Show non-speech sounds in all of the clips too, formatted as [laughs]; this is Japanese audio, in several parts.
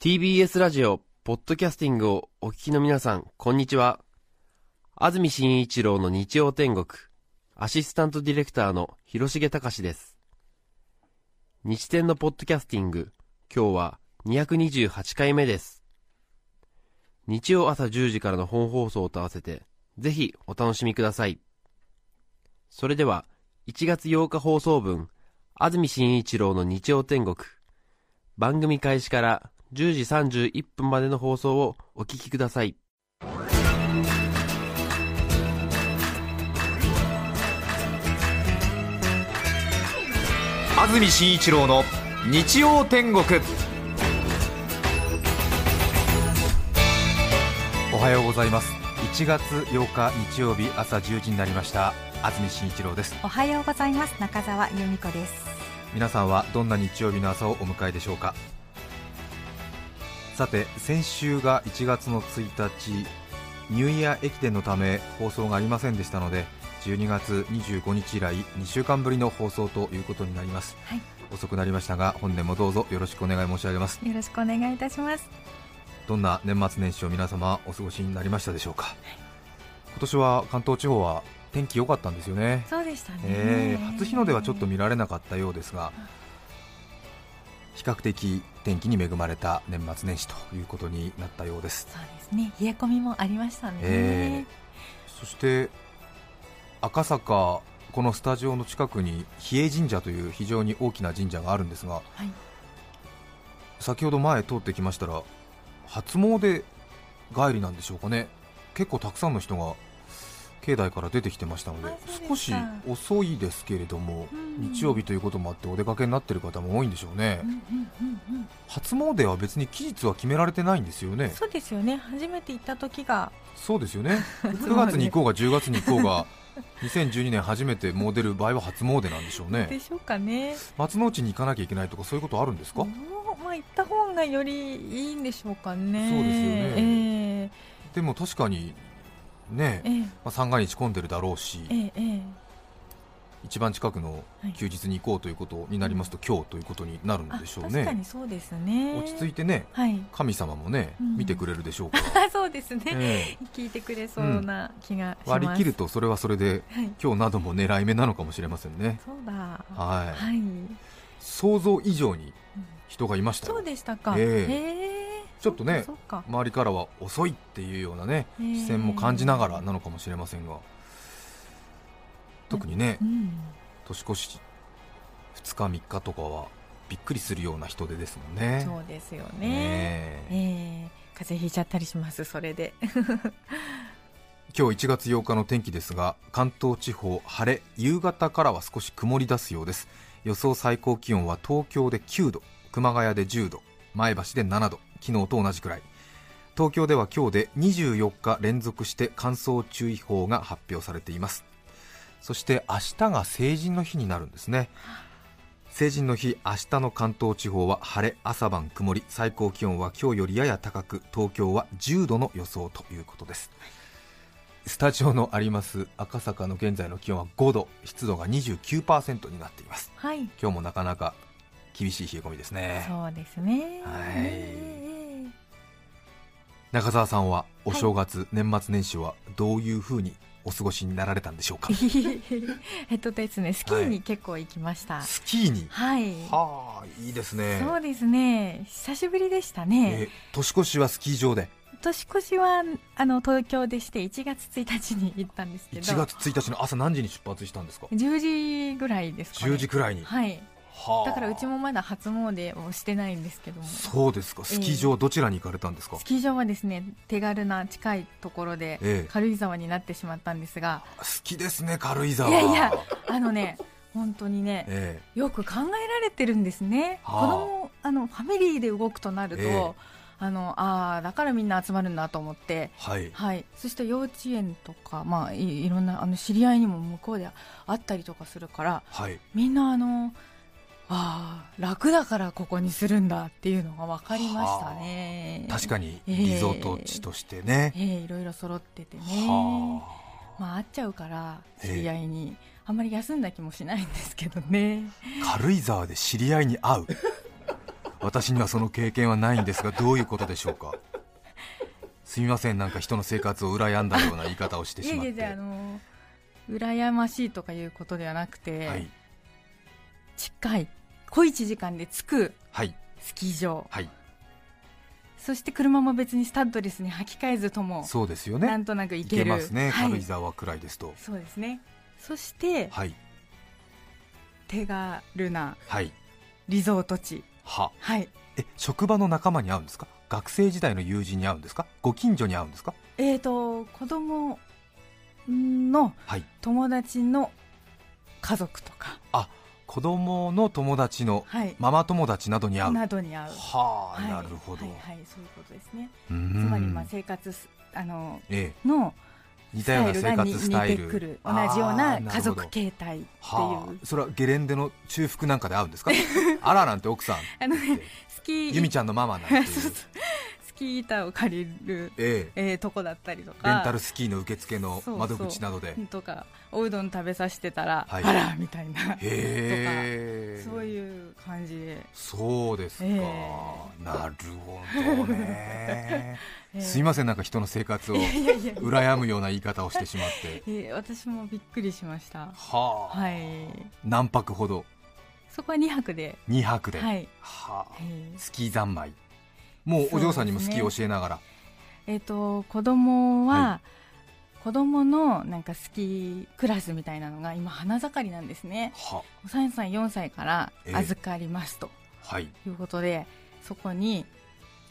TBS ラジオ、ポッドキャスティングをお聞きの皆さん、こんにちは。安住紳一郎の日曜天国、アシスタントディレクターの広重隆です。日天のポッドキャスティング、今日は228回目です。日曜朝10時からの本放送と合わせて、ぜひお楽しみください。それでは、1月8日放送分、安住紳一郎の日曜天国、番組開始から10時31分までの放送をお聞きください。安住紳一郎の日曜天国おはようございます1月8日日曜日朝10時になりました。安住紳一郎です。おはようございます。中澤由美子です。皆さんはどんな日曜日の朝をお迎えでしょうか。さて先週が1月の1日ニューイヤー駅伝のため放送がありませんでしたので12月25日以来2週間ぶりの放送ということになります、はい。遅くなりましたが本年もどうぞよろしくお願い申し上げます。よろしくお願いいたしますどんな年末年始を皆様お過ごしになりましたでしょうか、今年は関東地方は天気良かったんですよね。そうでしたね、えー初日の出はちょっと見られなかったようですが比較的天気に恵まれた年末年始ということになったようです、そうですね。冷え込みもありましたね、えそして赤坂このスタジオの近くに比叡神社という非常に大きな神社があるんですがはい。先ほど前通ってきましたら初詣帰りなんでしょうかね。結構たくさんの人が境内から出てきてましたので少し遅いですけれども、うん。日曜日ということもあってお出かけになっている方も多いんでしょうね、初詣は別に期日は決められてないんですよね。そうですよね。初めて行った時が。そうですよね。[laughs] 9月に行こうが10月に行こうが2012年初めてもう出る場合は初詣なんでしょうでねしょうかね松の内に行かなきゃいけないとかそういうことあるんですか、まあ行った方がよりいいんでしょうかね。そうですよね。えでも確かにねえ、え。えまあ、三が日混んでるだろうし、えええ一番近くのはい。休日に行こうということになりますと、今日ということになるんあでしょう確かねにそうですね。落ち着いてねはい。神様もね、うん。見てくれるでしょうから、あ [laughs] そうですね、え聞いてくれそうな気がしえます、割り切るとそれはそれではい。今日なども狙い目なのかもしれませんね。そうだ。はい、はい、想像以上にうん人がいましたよそうでしたか。ええへえちょっとね。周りからは遅いっていうようなねええ視線も感じながらなのかもしれませんが特にねうん。年越し2日3日とかはびっくりするような人手ですもんねそうですよね。ねえええ風邪ひいちゃったりします。それで。[laughs] 今日1月8日の天気ですが関東地方晴れ夕方からは少し曇り出すようです予想最高気温は東京で9度熊谷で10度前橋で7度昨日と同じくらい。東京では今日で24日連続して乾燥注意報が発表されています。そして明日が成人の日になるんですね。成人の日明日の関東地方は晴れ朝晩曇り。最高気温は今日よりやや高く東京は10度の予想ということです。スタジオのあります赤坂の現在の気温は5度湿度が29%になっています。はい。今日もなかなか厳しい冷え込みですねそうですね。はいえ中澤さんはお正月、年末年始はどういうふうにお過ごしになられたんでしょうか？え [laughs] えっとですね、スキーに結構行きました。スキーに？はい。はあいいですねそうですね。久しぶりでしたね。え年越しはスキー場で？年越しはあの東京でして1月1日に行ったんですけど。1月1日の朝何時に出発したんですか？10時ぐらいですかね。10時くらいに、はい。はあ。だからうちもまだ初詣をしてないんですけども。そうですか。スキー場はどちらに行かれたんですか、スキー場はですね手軽な近いところでええ。軽井沢になってしまったんですが、好きですね軽井沢。いやいやあのね本当にねえよく考えられてるんですね、はあ。子供あのファミリーで動くとなると、ええ。あのあーだからみんな集まるんだと思って、えはい。はい、そして幼稚園とか、まあ、いいろんなあの知り合いにも向こうであったりとかするからはい。みんなあのあー楽だからここにするんだっていうのが分かりましたね。確かにええ。リゾート地としてね、ええいろいろ揃っててね。はまあ会っちゃうからええ。知り合いに、あんまり休んだ気もしないんですけどね。軽井沢で知り合いに会う。[laughs] 私にはその経験はないんですがどういうことでしょうか。すみませんなんか人の生活を羨んだような言い方をしてしまって。いやいやいやあの羨ましいとかいうことではなくて、はい。近い小1時間で着くはい。スキー場。はい。そして車も別にスタッドレスに履き替えずともそうですよね。なんとなく行行ける。けますね、はい。軽井沢くらいですと。そうですね。そしてはい。手軽なはい。リゾート地。は。はい。え職場の仲間に会うんですか？学生時代の友人に会うんですか？ご近所に会うんですか？えーと子供のはい。友達の家族とか、子供の友達のはい、ママ友達などに会う。などに会う。はあ、はい。なるほど、はい、はい、そういうことですね。つまりまあ生活すあのええ。の似たような生活スタイル。同じような家族形態っていう。はあ、それはゲレンデの中腹なんかで会うんですか？[laughs] あらなんて奥さん。あのねスキー由美ちゃんのママなんていう [laughs] キー板を借りる、ええ。えーとこだったりとか。レンタルスキーの受付の窓口などで。とかおうどん食べさせてたら、はい。あらみたいな。へえそういう感じで、そうですか、えなるほどね。[laughs] えーすいませんなんか人の生活を羨むような言い方をしてしまって。[laughs] えー私もびっくりしました。はあ、はい。何泊ほど？そこは2泊で。2泊で、はい、はあ。えースキー三昧もうお嬢さんにもスキーを教えながら、えーと子供は、は子供のなんかスキークラスみたいなのが今花盛りなんですね。は。3歳4歳からええ。預かりますとはい。いうことで、そこに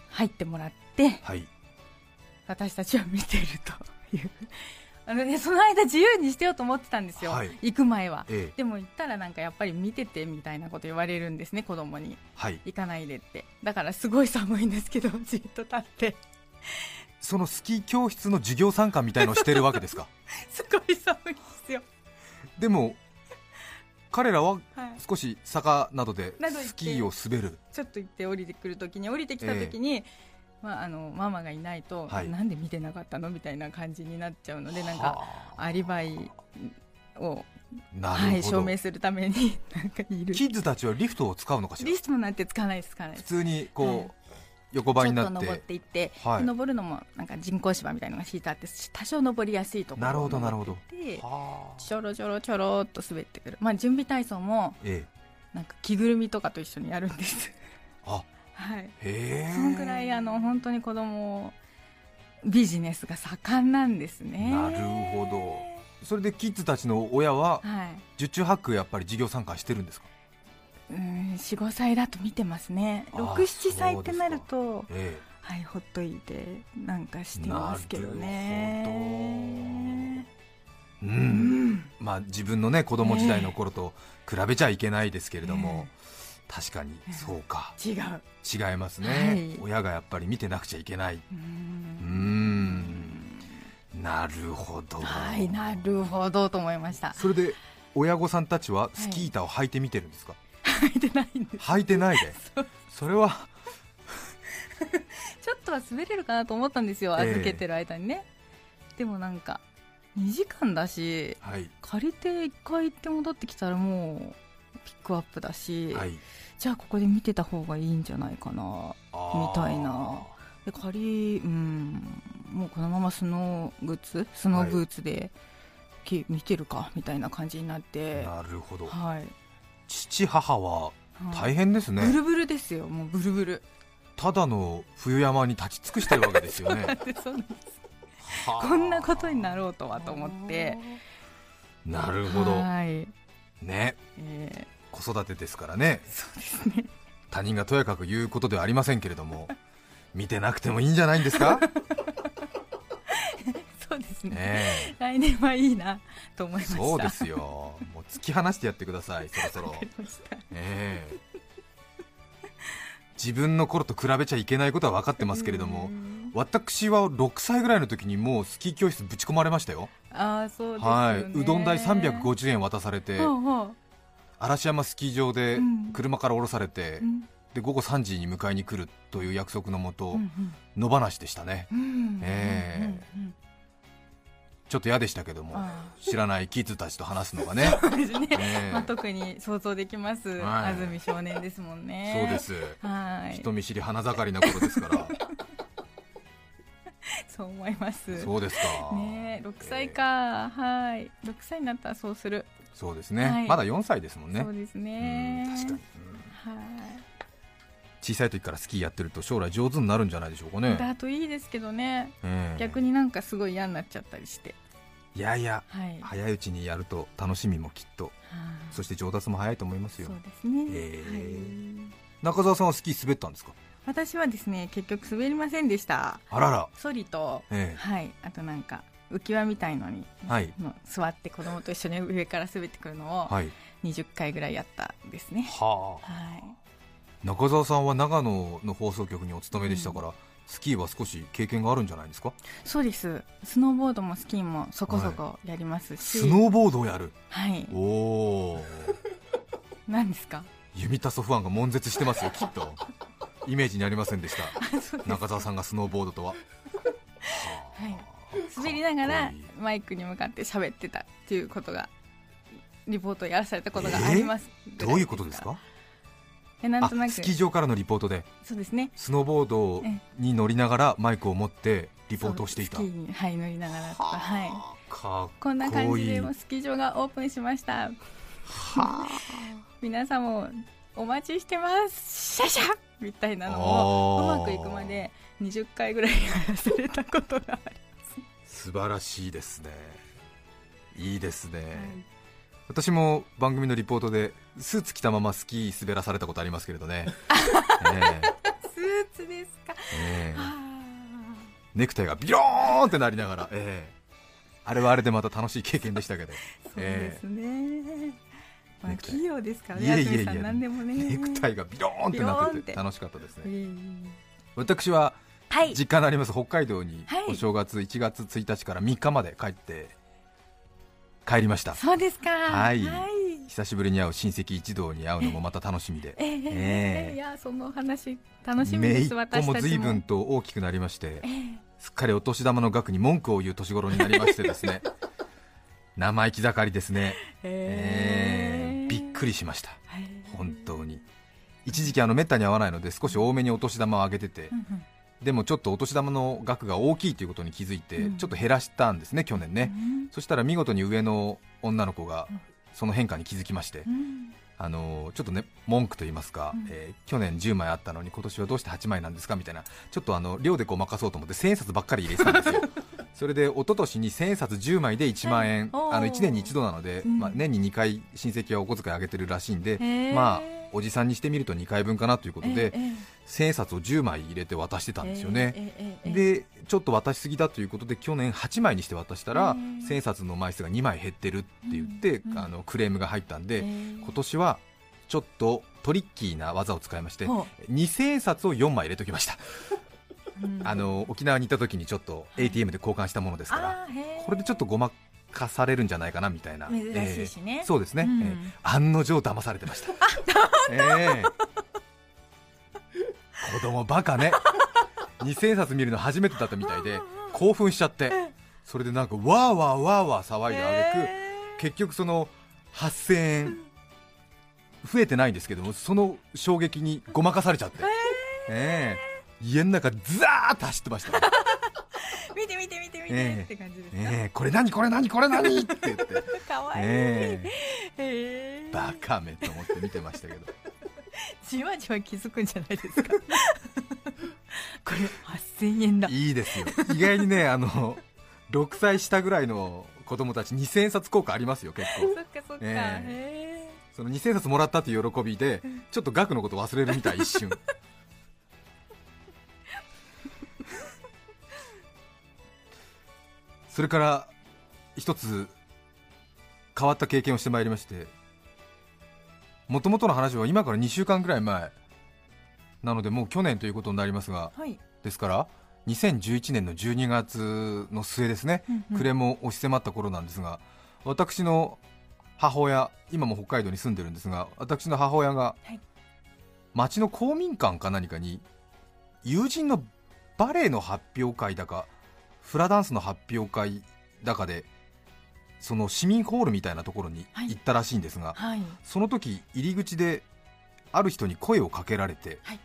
入ってもらってはい。私たちを見てるというあの、ね、その間自由にしてようと思ってたんですよ、はい。行く前は。ええ。でも行ったらなんかやっぱり見ててみたいなこと言われるんですね子供に。はい。行かないでって。だからすごい寒いんですけど [laughs] じっと立って。そのスキー教室の授業参観みたいのをしてるわけですか？[laughs] すごい寒いんですよ、でも彼らははい、少し坂などでスキーを滑る。ちょっと行って降りてくるときに降りてきたときに、まあ、あのママがいないと、はい。なんで見てなかったのみたいな感じになっちゃうのでなんかはあ。アリバイを、はい、証明するために [laughs] なんかいる。キッズたちはリフトを使うのかしら？リストなんて使わないです使わない普通にこう、はい。横ばいになっちょっと登ってていって、はい。で登るのもなんか人工芝みたいなのが敷いてあって多少登りやすいところなるほをどなるほど。ちょろちょろちょろっと滑ってくる、まあ、準備体操もええ。なんか着ぐるみとかと一緒にやるんです。あはい。そのくらいあの本当に子供ビジネスが盛んなんですね。なるほど。それでキッズたちの親ははい。十中八九やっぱり授業参加してるんですか？うん45歳だと見てますね。あー67歳ってなるとえはいほっといてなんかしてますけどね。えううん。ん。まあ自分のね子供時代の頃と比べちゃいけないですけれども、確かに。そうか。違う。違いますね、はい。親がやっぱり見てなくちゃいけない。うん。ん。なるほど。はいなるほどと思いました。それで親御さんたちはスキー板を履いてみてるんですか、履いてないんです。履いてないで。[laughs] それは。[laughs] ちょっとは滑れるかなと思ったんですよええ。預けてる間にね、でもなんか2時間だしはい。借りて1回行って戻ってきたらもうピックアップだし、はい。じゃあここで見てた方がいいんじゃないかなみたいな。で仮うんもうこのままスノーグッズスノーブーツで、き見てるかみたいな感じになって。なるほど。はい、父母ははい。大変ですね、ブルブルですよもうブルブル。ただの冬山に立ち尽くしてるわけですよね。で [laughs] そうなんです。はあ。こんなことになろうとはと思って。なるほど。はい、ね。え子育てですからね。ーそうですね。他人がとやかく言うことではありませんけれども見てなくてもいいんじゃないんですか？[laughs] そうですね。ね来年はいいなと思いまえした。そうですよ。もう突き放してやってくださいそろそろ。自分の頃と比べちゃいけないことは分かってますけれどもうん。私は6歳ぐらいの時にもうスキー教室ぶち込まれましたよ。ああそうですよね。はい。うどん代350円渡されてほうほう嵐山スキー場でうん。車から降ろされて、うん。で午後3時に迎えに来るという約束のもと、うん野放しでしたね。ちょっと嫌でしたけどもあ知らないキッズたちと話すのがね。[laughs] まあ、特に想像できます、はい。安住少年ですもんね。そうです。はい。人見知り花盛りな頃ですから。[laughs] そう思います。そうですか、ね6歳か、はい。6歳になったらそうする、そうですね、はい。まだ4歳ですもんね。そうですね。うん確かに、うん。はい。小さい時からスキーやってると将来上手になるんじゃないでしょうかね、だといいですけどね、ええ。逆になんかすごい嫌になっちゃったりして、いやいやはい、早いうちにやると楽しみもきっと。はい。そして上達も早いと思いますよ。そうですね、ええ。はい、中澤さんはスキー滑ったんですか？私はですね結局滑りませんでした。あらら。ソリと、ええ。はい、あとなんか浮き輪みたいのに、はい。の座って子供と一緒に上から滑ってくるのをはい。20回ぐらいやったんですね、はあ。はい、中澤さんは長野の放送局にお勤めでしたから、スキーは少し経験があるんじゃないですか？そうです。スノーボードもスキーもそこそこやりますし、スノーボードをやる？はい。おお [laughs] 何ですか？弓田ソファンが悶絶してますよきっと。[laughs] イメージにありませんでした。中澤さんがスノーボードとは。[laughs] はい [laughs] 滑りながらマイクに向かって喋ってたっていうことがリポートをやらされたことがあります、どういうことですか？えなんあとなく。スキー場からのリポートで。そうですね。スノーボードに乗りながらマイクを持ってリポートをしていた。そうスキーに、はい、乗りながらとかはい。かっこんな感じでもスキー場がオープンしました。[laughs] 皆さんもお待ちしてます。シャシャみたいなのをうまくいくまで20回ぐらいやらされたことがあり素晴らしいですね。いいですね、ます、私も番組のリポートでスーツ着たままスキー滑らされたことありますけれどね、[laughs] え。スーツですか、ええ。えはネクタイがビローンってなりながら、ええ。あれはあれでまた楽しい経験でしたけど、あ [laughs] そうですね、まあ、ネクタイ。器用ですからねいえいえいえ。安住さん何でもね。ネクタイがビローンってなっててて。楽しかったですね。ええ。私ははい。実家のあります。北海道にはい。お正月1月1日から3日まで帰って帰りました。そうですか。はい。はい。久しぶりに会う親戚一同に会うのもまた楽しみで。ええええ。いやその話楽しみ姪です私たちも。随分と大きくなりましてええ。すっかりお年玉の額に文句を言う年頃になりましてですね。[laughs] 生意気盛りですね、え。ーびっくりしました。はい。本当に。一時期あのめったに会わないので少し多めにお年玉をあげててうんうんでもちょっとお年玉の額が大きいということに気づいてうん。ちょっと減らしたんですね去年ね。うん。そしたら見事に上の女の子がうんその変化に気づきましてうん。あのちょっとね文句と言いますか、うん。えー去年10枚あったのに今年はどうして8枚なんですかみたいな。ちょっとあの量でごまかそうと思って1000円札ばっかり入れてたんですよ。[laughs] それで一昨年に1000円札10枚で1万円、あの1年に一度なので、うん。まあ、年に2回親戚はお小遣いあげてるらしいんで、まあおじさんにしてみると2回分かなということで、えええ1000円札を10枚入れて渡してたんですよね、でちょっと渡しすぎだということで去年8枚にして渡したらへー1000円札の枚数が2枚減ってるって言って、うんうんあのクレームが入ったんで、ええ。今年はちょっとトリッキーな技を使いましてほ2000円札を4枚入れときました、うん。あの沖縄に行った時にちょっと ATM で交換したものですから、これでちょっとごまかされるんじゃないかなみたいな。珍しいしね。えーそうですね、うん。えー案の定騙されてました。ええ。子供バカね。2000円札見るの初めてだったみたいで興奮しちゃって。それでなんかわーわーわーわー騒いであげく、へ結局その8000円増えてないんですけどもその衝撃にごまかされちゃって、ええ。家の中ザーッと走ってました、って感じですか、ええこれ何これ何これ何？って言って、[laughs] かわいい、ええ。へえ。バカめと思って見てましたけど。[laughs] じわじわ気づくんじゃないですか？[laughs] これ8000円だ。いいですよ。意外にねあの6歳下ぐらいの子供たち2000円札効果ありますよ結構。そっかそっか、えへその2000円札もらったっていう喜びでちょっと額のこと忘れるみたい一瞬それから一つ変わった経験をしてまいりましてもともとの話は今から2週間ぐらい前なのでもう去年ということになりますがえはい、ですから2011年の12月の末ですね、うんうん。暮れも押し迫った頃なんですが私の母親今も北海道に住んでるんですが私の母親がはい。町の公民館か何かに友人のバレエの発表会だかフラダンスの発表会だかでその市民ホールみたいなところに行ったらしいんですが、はい。その時入り口である人に声をかけられて、はい。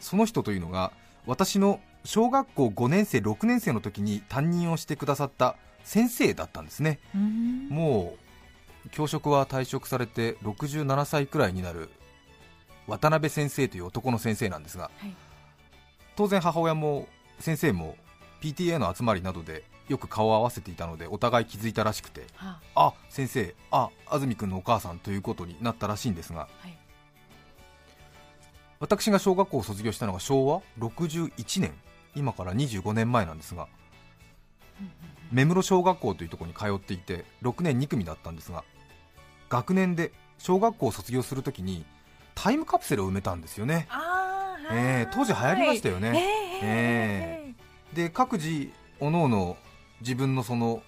その人というのが私の小学校5年生6年生の時に担任をしてくださった先生だったんですね。もう教職は退職されて67歳くらいになる渡辺先生という男の先生なんですがはい。当然母親も先生も PTA の集まりなどでよく顔を合わせていたのでお互い気づいたらしくてはあ。先生あ安住君のお母さんということになったらしいんですが。はい。私が小学校を卒業したのが昭和61年今から25年前なんですが目室小学校というところに通っていて6年2組だったんですが学年で小学校を卒業するときにタイムカプセルを埋めたんですよね。えー当時流行りましたよね。えーで各自おのおの自分のその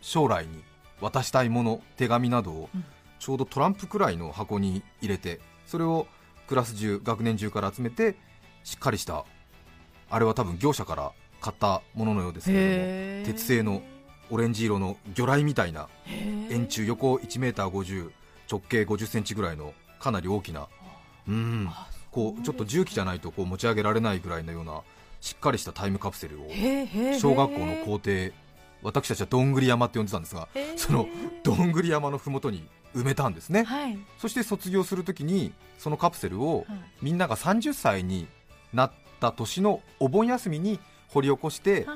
将来に渡したいもの手紙などをうん。ちょうどトランプくらいの箱に入れてそれをクラス中学年中から集めてしっかりしたあれは多分業者から買ったもののようですけれども鉄製のオレンジ色の魚雷みたいな円柱横 1m50 直径50センチぐらいのかなり大きなうん。あこうちょっと重機じゃないとこう持ち上げられないぐらいのようなしっかりしたタイムカプセルを小学校の校庭私たちはどんぐり山って呼んでたんですがそのどんぐり山のふもとに埋めたんですね。はい。そして卒業するときにそのカプセルをはい。みんなが30歳になった年のお盆休みに掘り起こして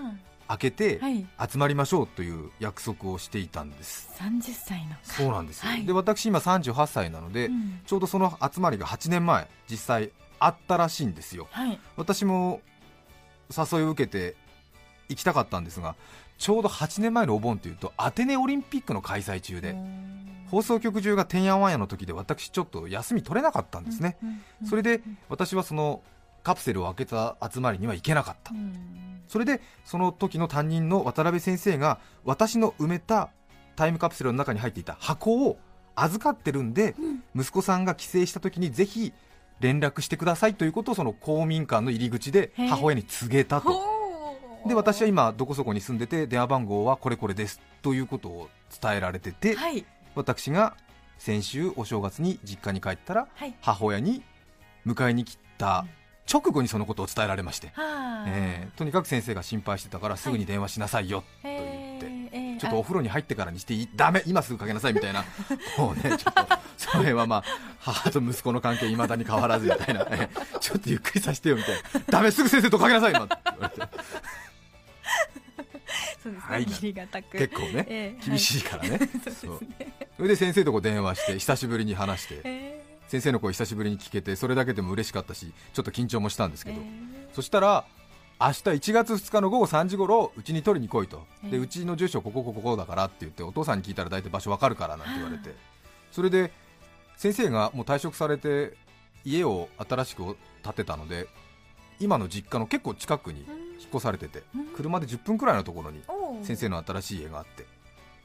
開けてはい。集まりましょうという約束をしていたんです。30歳のそうなんですよ、はい。で私今38歳なので、うん。ちょうどその集まりが8年前実際あったらしいんですよ。はい。私も誘いを受けて行きたかったんですがちょうど8年前のお盆というとアテネオリンピックの開催中で放送局中がてんやわんやの時で私ちょっと休み取れなかったんですね、それで私はそのカプセルを開けた集まりには行けなかった。それでその時の担任の渡辺先生が私の埋めたタイムカプセルの中に入っていた箱を預かってるんで、息子さんが帰省した時にぜひ連絡してくださいということをその公民館の入り口で母親に告げたと。で私は今どこそこに住んでて電話番号はこれこれですということを伝えられてて、はい。私が先週お正月に実家に帰ったらはい。母親に迎えに来た直後にそのことを伝えられまして、はえーとにかく先生が心配してたからすぐに電話しなさいよ、へーえーちょっとお風呂に入ってからにしていい？ダメ！今すぐかけなさいみたいな。[laughs] もうねちょっとその辺はまあ母と息子の関係いまだに変わらずみたいな、えーちょっとゆっくりさせてよみたいな。ダメ！すぐ先生とかけなさい今って言われてそうですはい。ね義理がたく。結構ね、ええ厳しいからね、[laughs] そうですそう。ねそれで先生とこ電話して久しぶりに話して。え先生の声久しぶりに聞けてそれだけでも嬉しかったしちょっと緊張もしたんですけど、ーえ。そしたら明日1月2日の午後3時頃うちに取りに来いと。でえ。えうちの住所こここここだからって言ってお父さんに聞いたら大体場所わかるからなんて言われて。それで先生がもう退職されて家を新しく建てたので今の実家の結構近くに引っ越されててうん。車で10分くらいのところに先生の新しい家があって。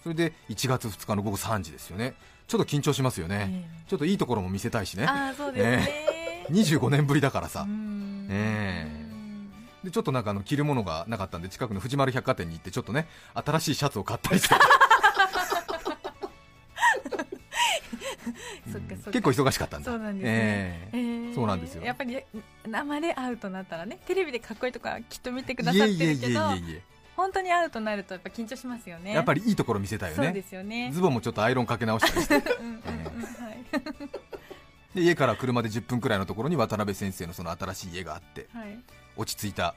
それで1月2日の午後3時ですよね。ちょっと緊張しますよね。えちょっといいところも見せたいしね。ーああそうですね。[laughs] 25年ぶりだからさ。うーん。えでちょっとなんかあの着るものがなかったんで近くの藤丸百貨店に行ってちょっとね新しいシャツを買ったりして。[laughs] 結構忙しかったんだ。そうなんですね。ええ。えーそうなんですよ。やっぱり生で会うとなったらねテレビでかっこいいとかきっと見てくだいさってるけど本当に会うとなるとやっぱ緊張しますよえね。やっぱりいいところ見せたいよそうでねすよね。ズボンもちょっとアイロンかけ直したりして。家から車で10分くらいのところに渡辺先生のその新しい家があって。はい落ち着いた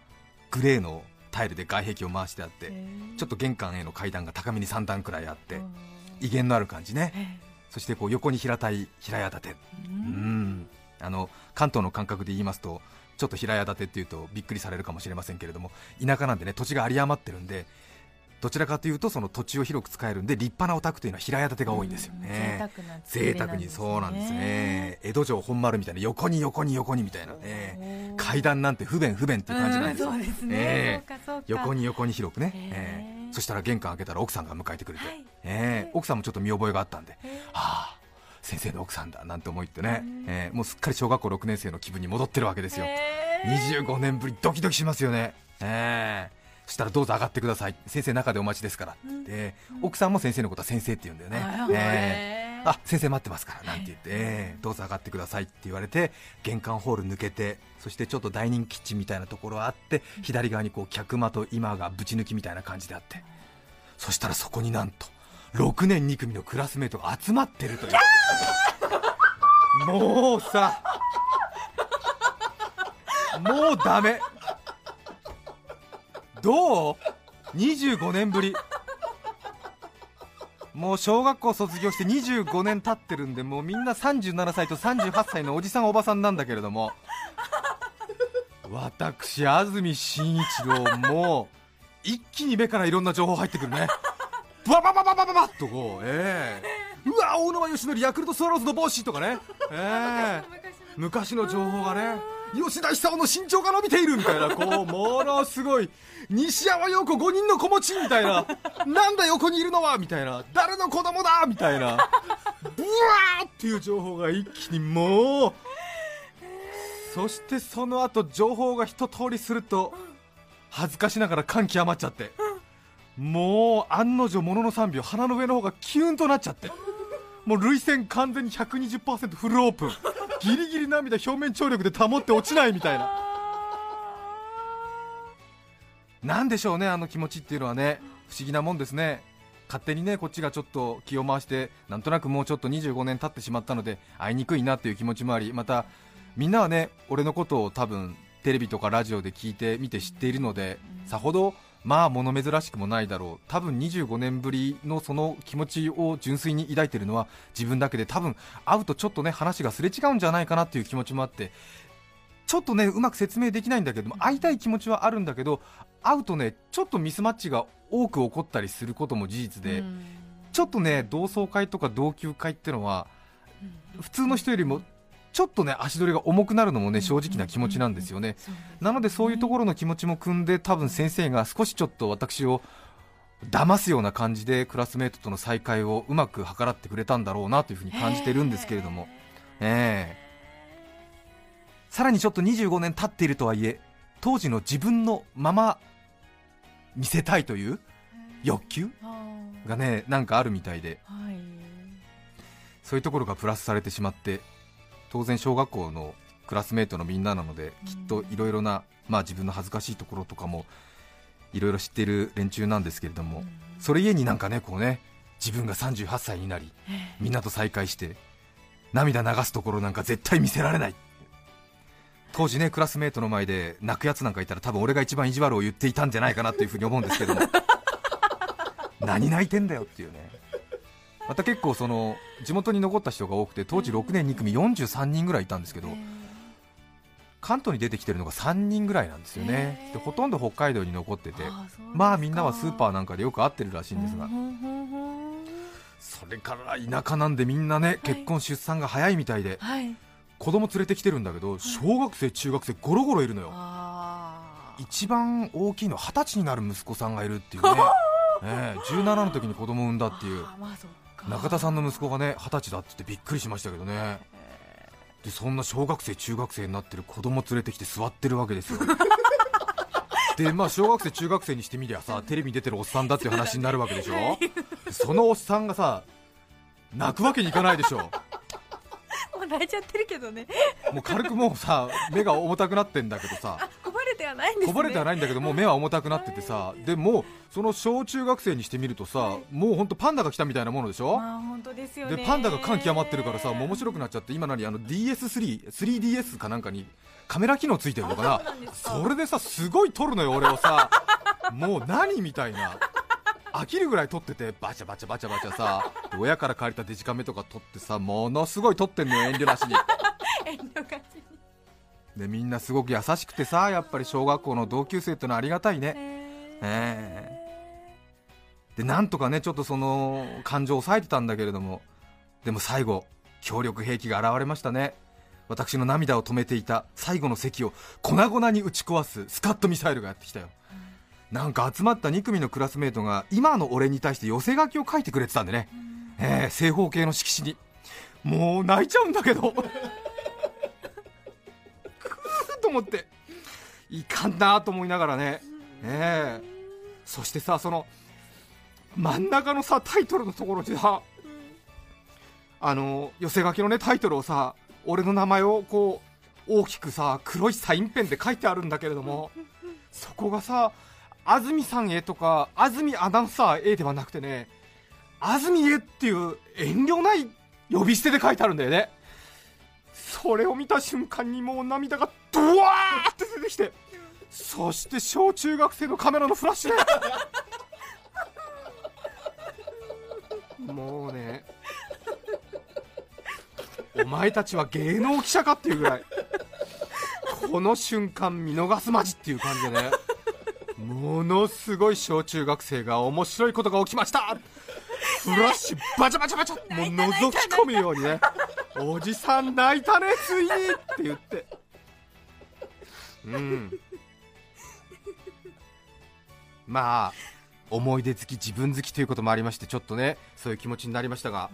グレーのタイルで外壁を回してあってえー。ちょっと玄関への階段が高めに3段くらいあって威厳のある感じね。えそしてこう横に平たい平屋建て。ーううんん。あの関東の感覚で言いますとちょっと平屋建てっていうとびっくりされるかもしれませんけれども田舎なんでね土地が有り余ってるんでどちらかというとその土地を広く使えるんで立派なお宅というのは平屋建てが多いんですよね、うん贅沢な作贅り沢にそうなんですね。江戸城本丸みたいな横に横に横にみたいな、えおー。階段なんて不便不便っていう感じなんです。よ、ね、横に横に広くね、ええ。そしたら玄関開けたら奥さんが迎えてくれて、はい。ええ。奥さんもちょっと見覚えがあったんでああ先生の奥さんだなんて思ってね。うん、えーもうすっかり小学校6年生の気分に戻ってるわけですよ、へー。25年ぶりドキドキしますよね、えーそしたらどうぞ上がってください。先生中でお待ちですから。って奥さんも先生のことは先生って言うんだよね、え。ーあ先生待ってますから。なんて言って、えーどうぞ上がってくださいって言われて玄関ホール抜けてそしてちょっとダイニングキッチンみたいなところがあって左側にこう客間と今がぶち抜きみたいな感じであって。そしたらそこになんと6年2組のクラスメートが集まってるという。もうさもうダメどう ?25 年ぶり。もう小学校卒業して25年経ってるんでもうみんな37歳と38歳のおじさんおばさんなんだけれども。私安住紳一郎も一気に目からいろんな情報入ってくるね。バババババババッとこう。ええ。うわ大沼義則ヤクルトスワローズの帽子とかね。ええ。昔の情報がね。吉田久夫の身長が伸びているみたいなこうものすごい西山陽子5人の子持ちみたいななんだ横にいるのはみたいな誰の子供だみたいなブワーっていう情報が一気にもうそしてその後情報が一通りすると恥ずかしながら感極まっちゃってもう案の定ものの3秒鼻の上の方がキュンとなっちゃってもう涙腺完全に120%フルオープン。ギリギリ涙表面張力で保って落ちないみたいな。なんでしょうねあの気持ちっていうのはね。不思議なもんですね。勝手にねこっちがちょっと気を回してなんとなくもうちょっと25年経ってしまったので会いにくいなっていう気持ちもありまたみんなはね俺のことを多分テレビとかラジオで聞いて見て知っているのでさほどまあ物珍しくもないだろう。多分25年ぶりのその気持ちを純粋に抱いているのは自分だけで多分会うとちょっとね話がすれ違うんじゃないかなっていう気持ちもあってちょっとねうまく説明できないんだけども会いたい気持ちはあるんだけど会うとねちょっとミスマッチが多く起こったりすることも事実で、ちょっとね同窓会とか同級会ってのは普通の人よりもちょっとね足取りが重くなるのもね正直な気持ちなんですよね。なのでそういうところの気持ちも組んで多分先生が少しちょっと私を騙すような感じでクラスメートとの再会をうまく計らってくれたんだろうなというふうに感じてるんですけれども、ええ。さらにちょっと25年経っているとはいえ当時の自分のまま見せたいという欲求がねなんかあるみたいで。はい。そういうところがプラスされてしまって当然小学校のクラスメートのみんななのできっといろいろな、まあ、自分の恥ずかしいところとかもいろいろ知っている連中なんですけれども、それゆえになんかねこうね自分が38歳になりみんなと再会して涙流すところなんか絶対見せられない。当時ねクラスメートの前で泣くやつなんかいたら多分俺が一番意地悪を言っていたんじゃないかなっていうふうに思うんですけども。[laughs] 何泣いてんだよっていうねまた結構その地元に残った人が多くて当時6年2組43人ぐらいいたんですけど関東に出てきてるのが3人ぐらいなんですよね。でほとんど北海道に残っててまあみんなはスーパーなんかでよく会ってるらしいんですが。それから田舎なんでみんなね結婚出産が早いみたいではい。子供連れてきてるんだけど小学生中学生ゴロゴロいるのよ。一番大きいのは二十歳になる息子さんがいるっていうね。[laughs] ええ17の時に子供を産んだっていう中田さんの息子がね二十歳だって言ってびっくりしましたけどね。でそんな小学生中学生になってる子供連れてきて座ってるわけですよ。[laughs] でまあ小学生中学生にしてみりゃさテレビに出てるおっさんだっていう話になるわけでしょ。そのおっさんがさ泣くわけにいかないでしょ。[laughs] もう泣いちゃってるけどね。もう軽くもうさ目が重たくなってんだけどさはないんですね。こぼれてはないんだけどもう目は重たくなっててさでもうその小中学生にしてみるとさもう本当パンダが来たみたいなものでしょ？まあ本当ですよね。でパンダが感極まってるからさもう面白くなっちゃって今何あの DS3、3DS かなんかにカメラ機能ついてるのかな？それでさすごい撮るのよ俺をさ。もう何みたいな。飽きるぐらい撮っててバチャバチャバチャバチャさ。で親から借りたデジカメとか撮ってさものすごい撮ってんのよ遠慮なしに。[laughs] 遠慮がち。にでみんなすごく優しくてさやっぱり小学校の同級生ってのはありがたいね。ええ。でなんとかねちょっとその感情を抑えてたんだけれどもでも最後強力兵器が現れましたね。私の涙を止めていた最後の席を粉々に打ち壊すスカットミサイルがやってきたよ、なんか集まった2組のクラスメートが今の俺に対して寄せ書きを書いてくれてたんでね、ええ正方形の色紙に。もう泣いちゃうんだけどと思って。いかんなと思いながらね、ええ。そしてさその真ん中のさタイトルのところにさあの寄せ書きのねタイトルをさ俺の名前をこう大きくさ黒いサインペンで書いてあるんだけれどもそこがさ安住さんへとか安住アナウンサーへではなくてね安住へっていう遠慮ない呼び捨てで書いてあるんだよね。それを見た瞬間にもう涙がドワーって出てきてそして小中学生のカメラのフラッシュで。もうねお前たちは芸能記者かっていうぐらいこの瞬間見逃すまじっていう感じでねものすごい小中学生が面白いことが起きました。フラッシュバチャバチャバチャもう覗き込むようにねおじさん泣いたねついに。って言って。うん。まあ思い出好き自分好きということもありましてちょっとねそういう気持ちになりましたが。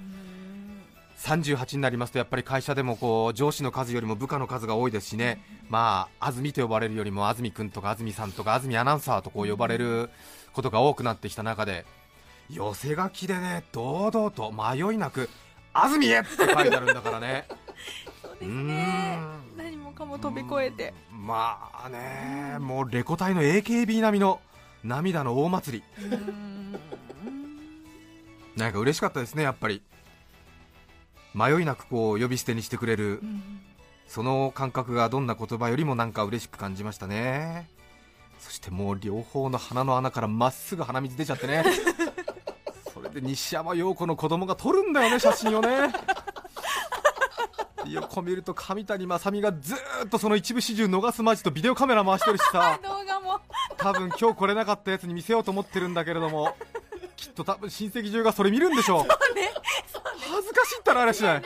38になりますとやっぱり会社でもこう上司の数よりも部下の数が多いですしね、まあ安住と呼ばれるよりも安住君とか安住さんとか安住アナウンサーとこう呼ばれることが多くなってきた中で寄せ書きでね堂々と迷いなく安住へって書いてあるんだからね。[laughs] そうですね。何もかも飛び越えて。まあねもうレコ大の AKB 並みの涙の大祭り。なんか嬉しかったですねやっぱり。迷いなくこう呼び捨てにしてくれる、うん、その感覚がどんな言葉よりもなんか嬉しく感じましたね。そしてもう両方の鼻の穴からまっすぐ鼻水出ちゃってね [laughs] で西山陽子の子供が撮るんだよね写真をね。[laughs] 横見ると上谷正美がずっとその一部始終逃すまじとビデオカメラ回してるしさ。[laughs] 多分今日来れなかったやつに見せようと思ってるんだけれどもきっと多分親戚中がそれ見るんでしょう、[laughs] ね。ね、恥ずかしいったらあれしない、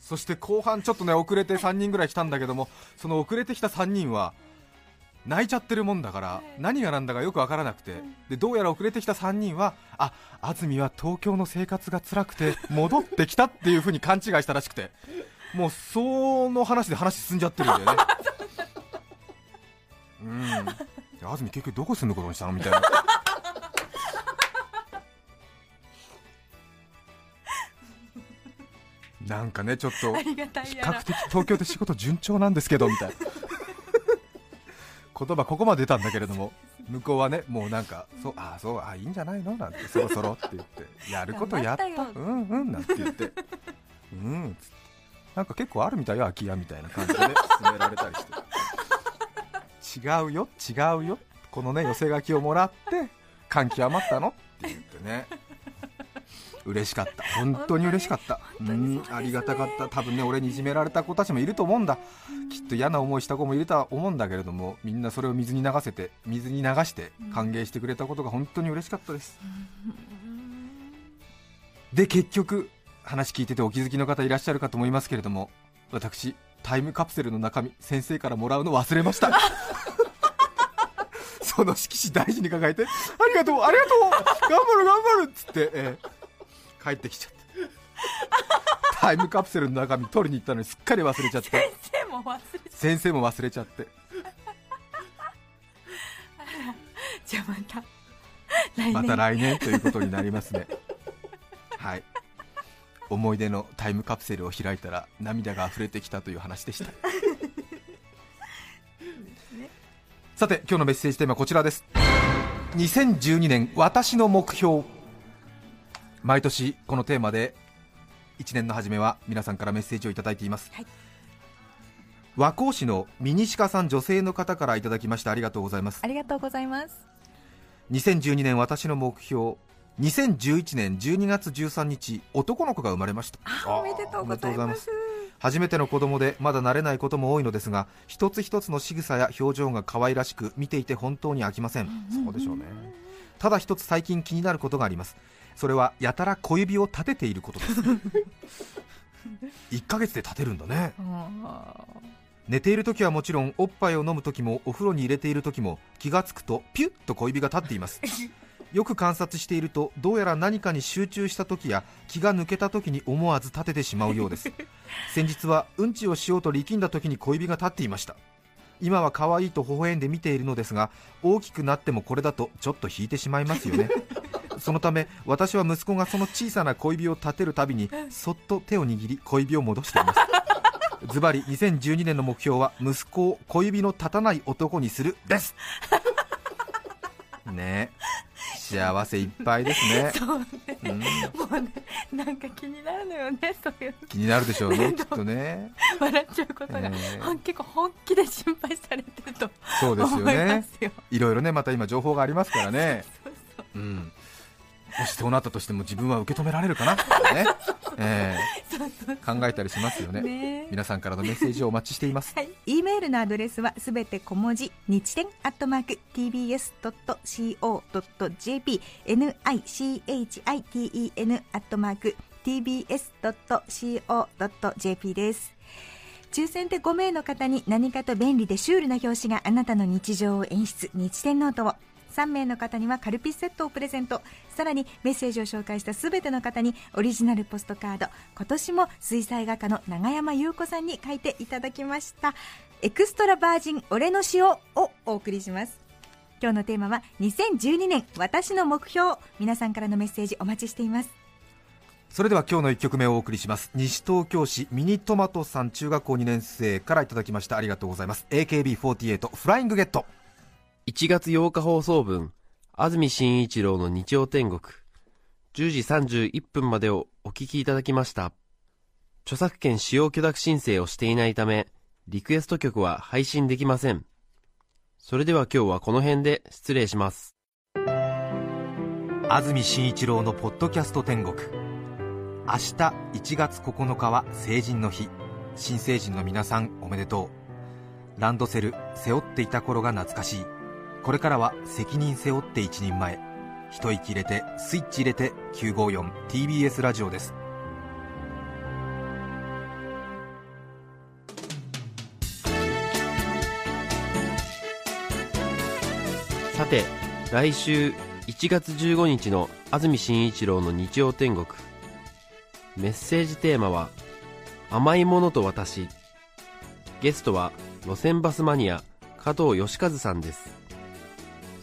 そして後半ちょっとね遅れて3人ぐらい来たんだけどもその遅れてきた3人は泣いちゃってるもんだから、何が何だかよく分からなくて、でどうやら遅れてきた3人はあ安住は東京の生活が辛くて戻ってきたっていう風に勘違いしたらしくて。もうその話で話進んじゃってるんだよね。[laughs] うん。安住結局どこ住むことにしたのみたいな。[laughs] なんかねちょっと比較的東京で仕事順調なんですけどみたいな言葉ここまで出たんだけれども向こうはねもうなんかそうあそうあいいんじゃないの？なんてそろそろって言ってやることやった？[laughs] うんうんなんて言って。うんなんか結構あるみたいよ空き家みたいな感じで、ね、進められたりして。違うよ違うよ。このね寄せ書きをもらって感極まったの？って言ってね。嬉しかった。本当に嬉しかった。うんありがたかった。多分ね俺にいじめられた子たちもいると思うんだきっと嫌な思いした子もいると思うんだけれどもみんなそれを水に流せて水に流して歓迎してくれたことが本当に嬉しかったです。で結局話聞いててお気づきの方いらっしゃるかと思いますけれども私タイムカプセルの中身先生からもらうの忘れました。[laughs] その色紙大事に抱えてありがとうありがとう頑張る頑張るっつって、えー、帰ってきちゃって [laughs] タイムカプセルの中身取りに行ったのにすっかり忘れちゃっても忘れちゃ先生も忘れちゃって。[laughs] じゃあまた。来年。また来年ということになりますね。はい。思い出のタイムカプセルを開いたら涙が溢れてきたという話でした。さて今日のメッセージテーマはこちらです。2012年私の目標。毎年このテーマで1年の初めは皆さんからメッセージをいただいています、はい、和光市のミニシカさん女性の方からいただきましたありがとうございます。ありがとうございます。2012年私の目標2011年12月13日男の子が生まれました。おめでとうございます。初めての子供でまだ慣れないことも多いのですが一つ一つの仕草や表情が可愛らしく見ていて本当に飽きません、そうでしょうね。ただ一つ最近気になることがあります。それはやたら小指を立てていることです。[laughs] 1ヶ月で立てるんだね寝ている時はもちろんおっぱいを飲む時もお風呂に入れている時も気がつくとピュッと小指が立っています。[laughs] よく観察しているとどうやら何かに集中した時や気が抜けた時に思わず立ててしまうようです。先日はうんちをしようと力んだ時に小指が立っていました。今は可愛いと微笑んで見ているのですが大きくなってもこれだとちょっと引いてしまいますよね。[laughs] そのため私は息子がその小さな小指を立てるたびにそっと手を握り小指を戻していますズバリ2012年の目標は息子を小指の立たない男にするです。ね。幸せいっぱいですね。[laughs] そうね、うん、もうねなんか気になるのよねそういう。気になるでしょうね [laughs] きっとね。笑っちゃうことが、えー、結構本気で心配されてるとそうですよね。いろいろねまた今情報がありますからね。[laughs] そうそうそう、うんもしそうなったとしても自分は受け止められるかな、ね。[laughs] えー、考えたりしますよね、ね、皆さんからのメッセージをお待ちしています、はい、E メールのアドレスはすべて小文字日天アットマーク tbs.co.jp nichiten アットマーク tbs.co.jp です。抽選で5名の方に何かと便利でシュールな表紙があなたの日常を演出。日天ノートを3名の方にはカルピスセットをプレゼント。さらにメッセージを紹介したすべての方にオリジナルポストカード。今年も水彩画家の永山優子さんに書いていただきました。エクストラバージン俺の塩をお送りします。今日のテーマは2012年私の目標。皆さんからのメッセージお待ちしています。それでは今日の1曲目をお送りします。西東京市ミニトマトさん中学校2年生からいただきました。ありがとうございます。AKB48 フライングゲット1月8日放送分、安住紳一郎の日曜天国、10時31分までをお聞きいただきました。著作権使用許諾申請をしていないため、リクエスト曲は配信できません。それでは今日はこの辺で失礼します。安住紳一郎のポッドキャスト天国。明日1月9日は成人の日。新成人の皆さんおめでとう。ランドセル背負っていた頃が懐かしい。これからは責任背負って一人前。一息入れてスイッチ入れて 954TBS ラジオです。さて来週1月15日の安住紳一郎の日曜天国。メッセージテーマは「甘いものと私」ゲストは路線バスマニア加藤義和さんです。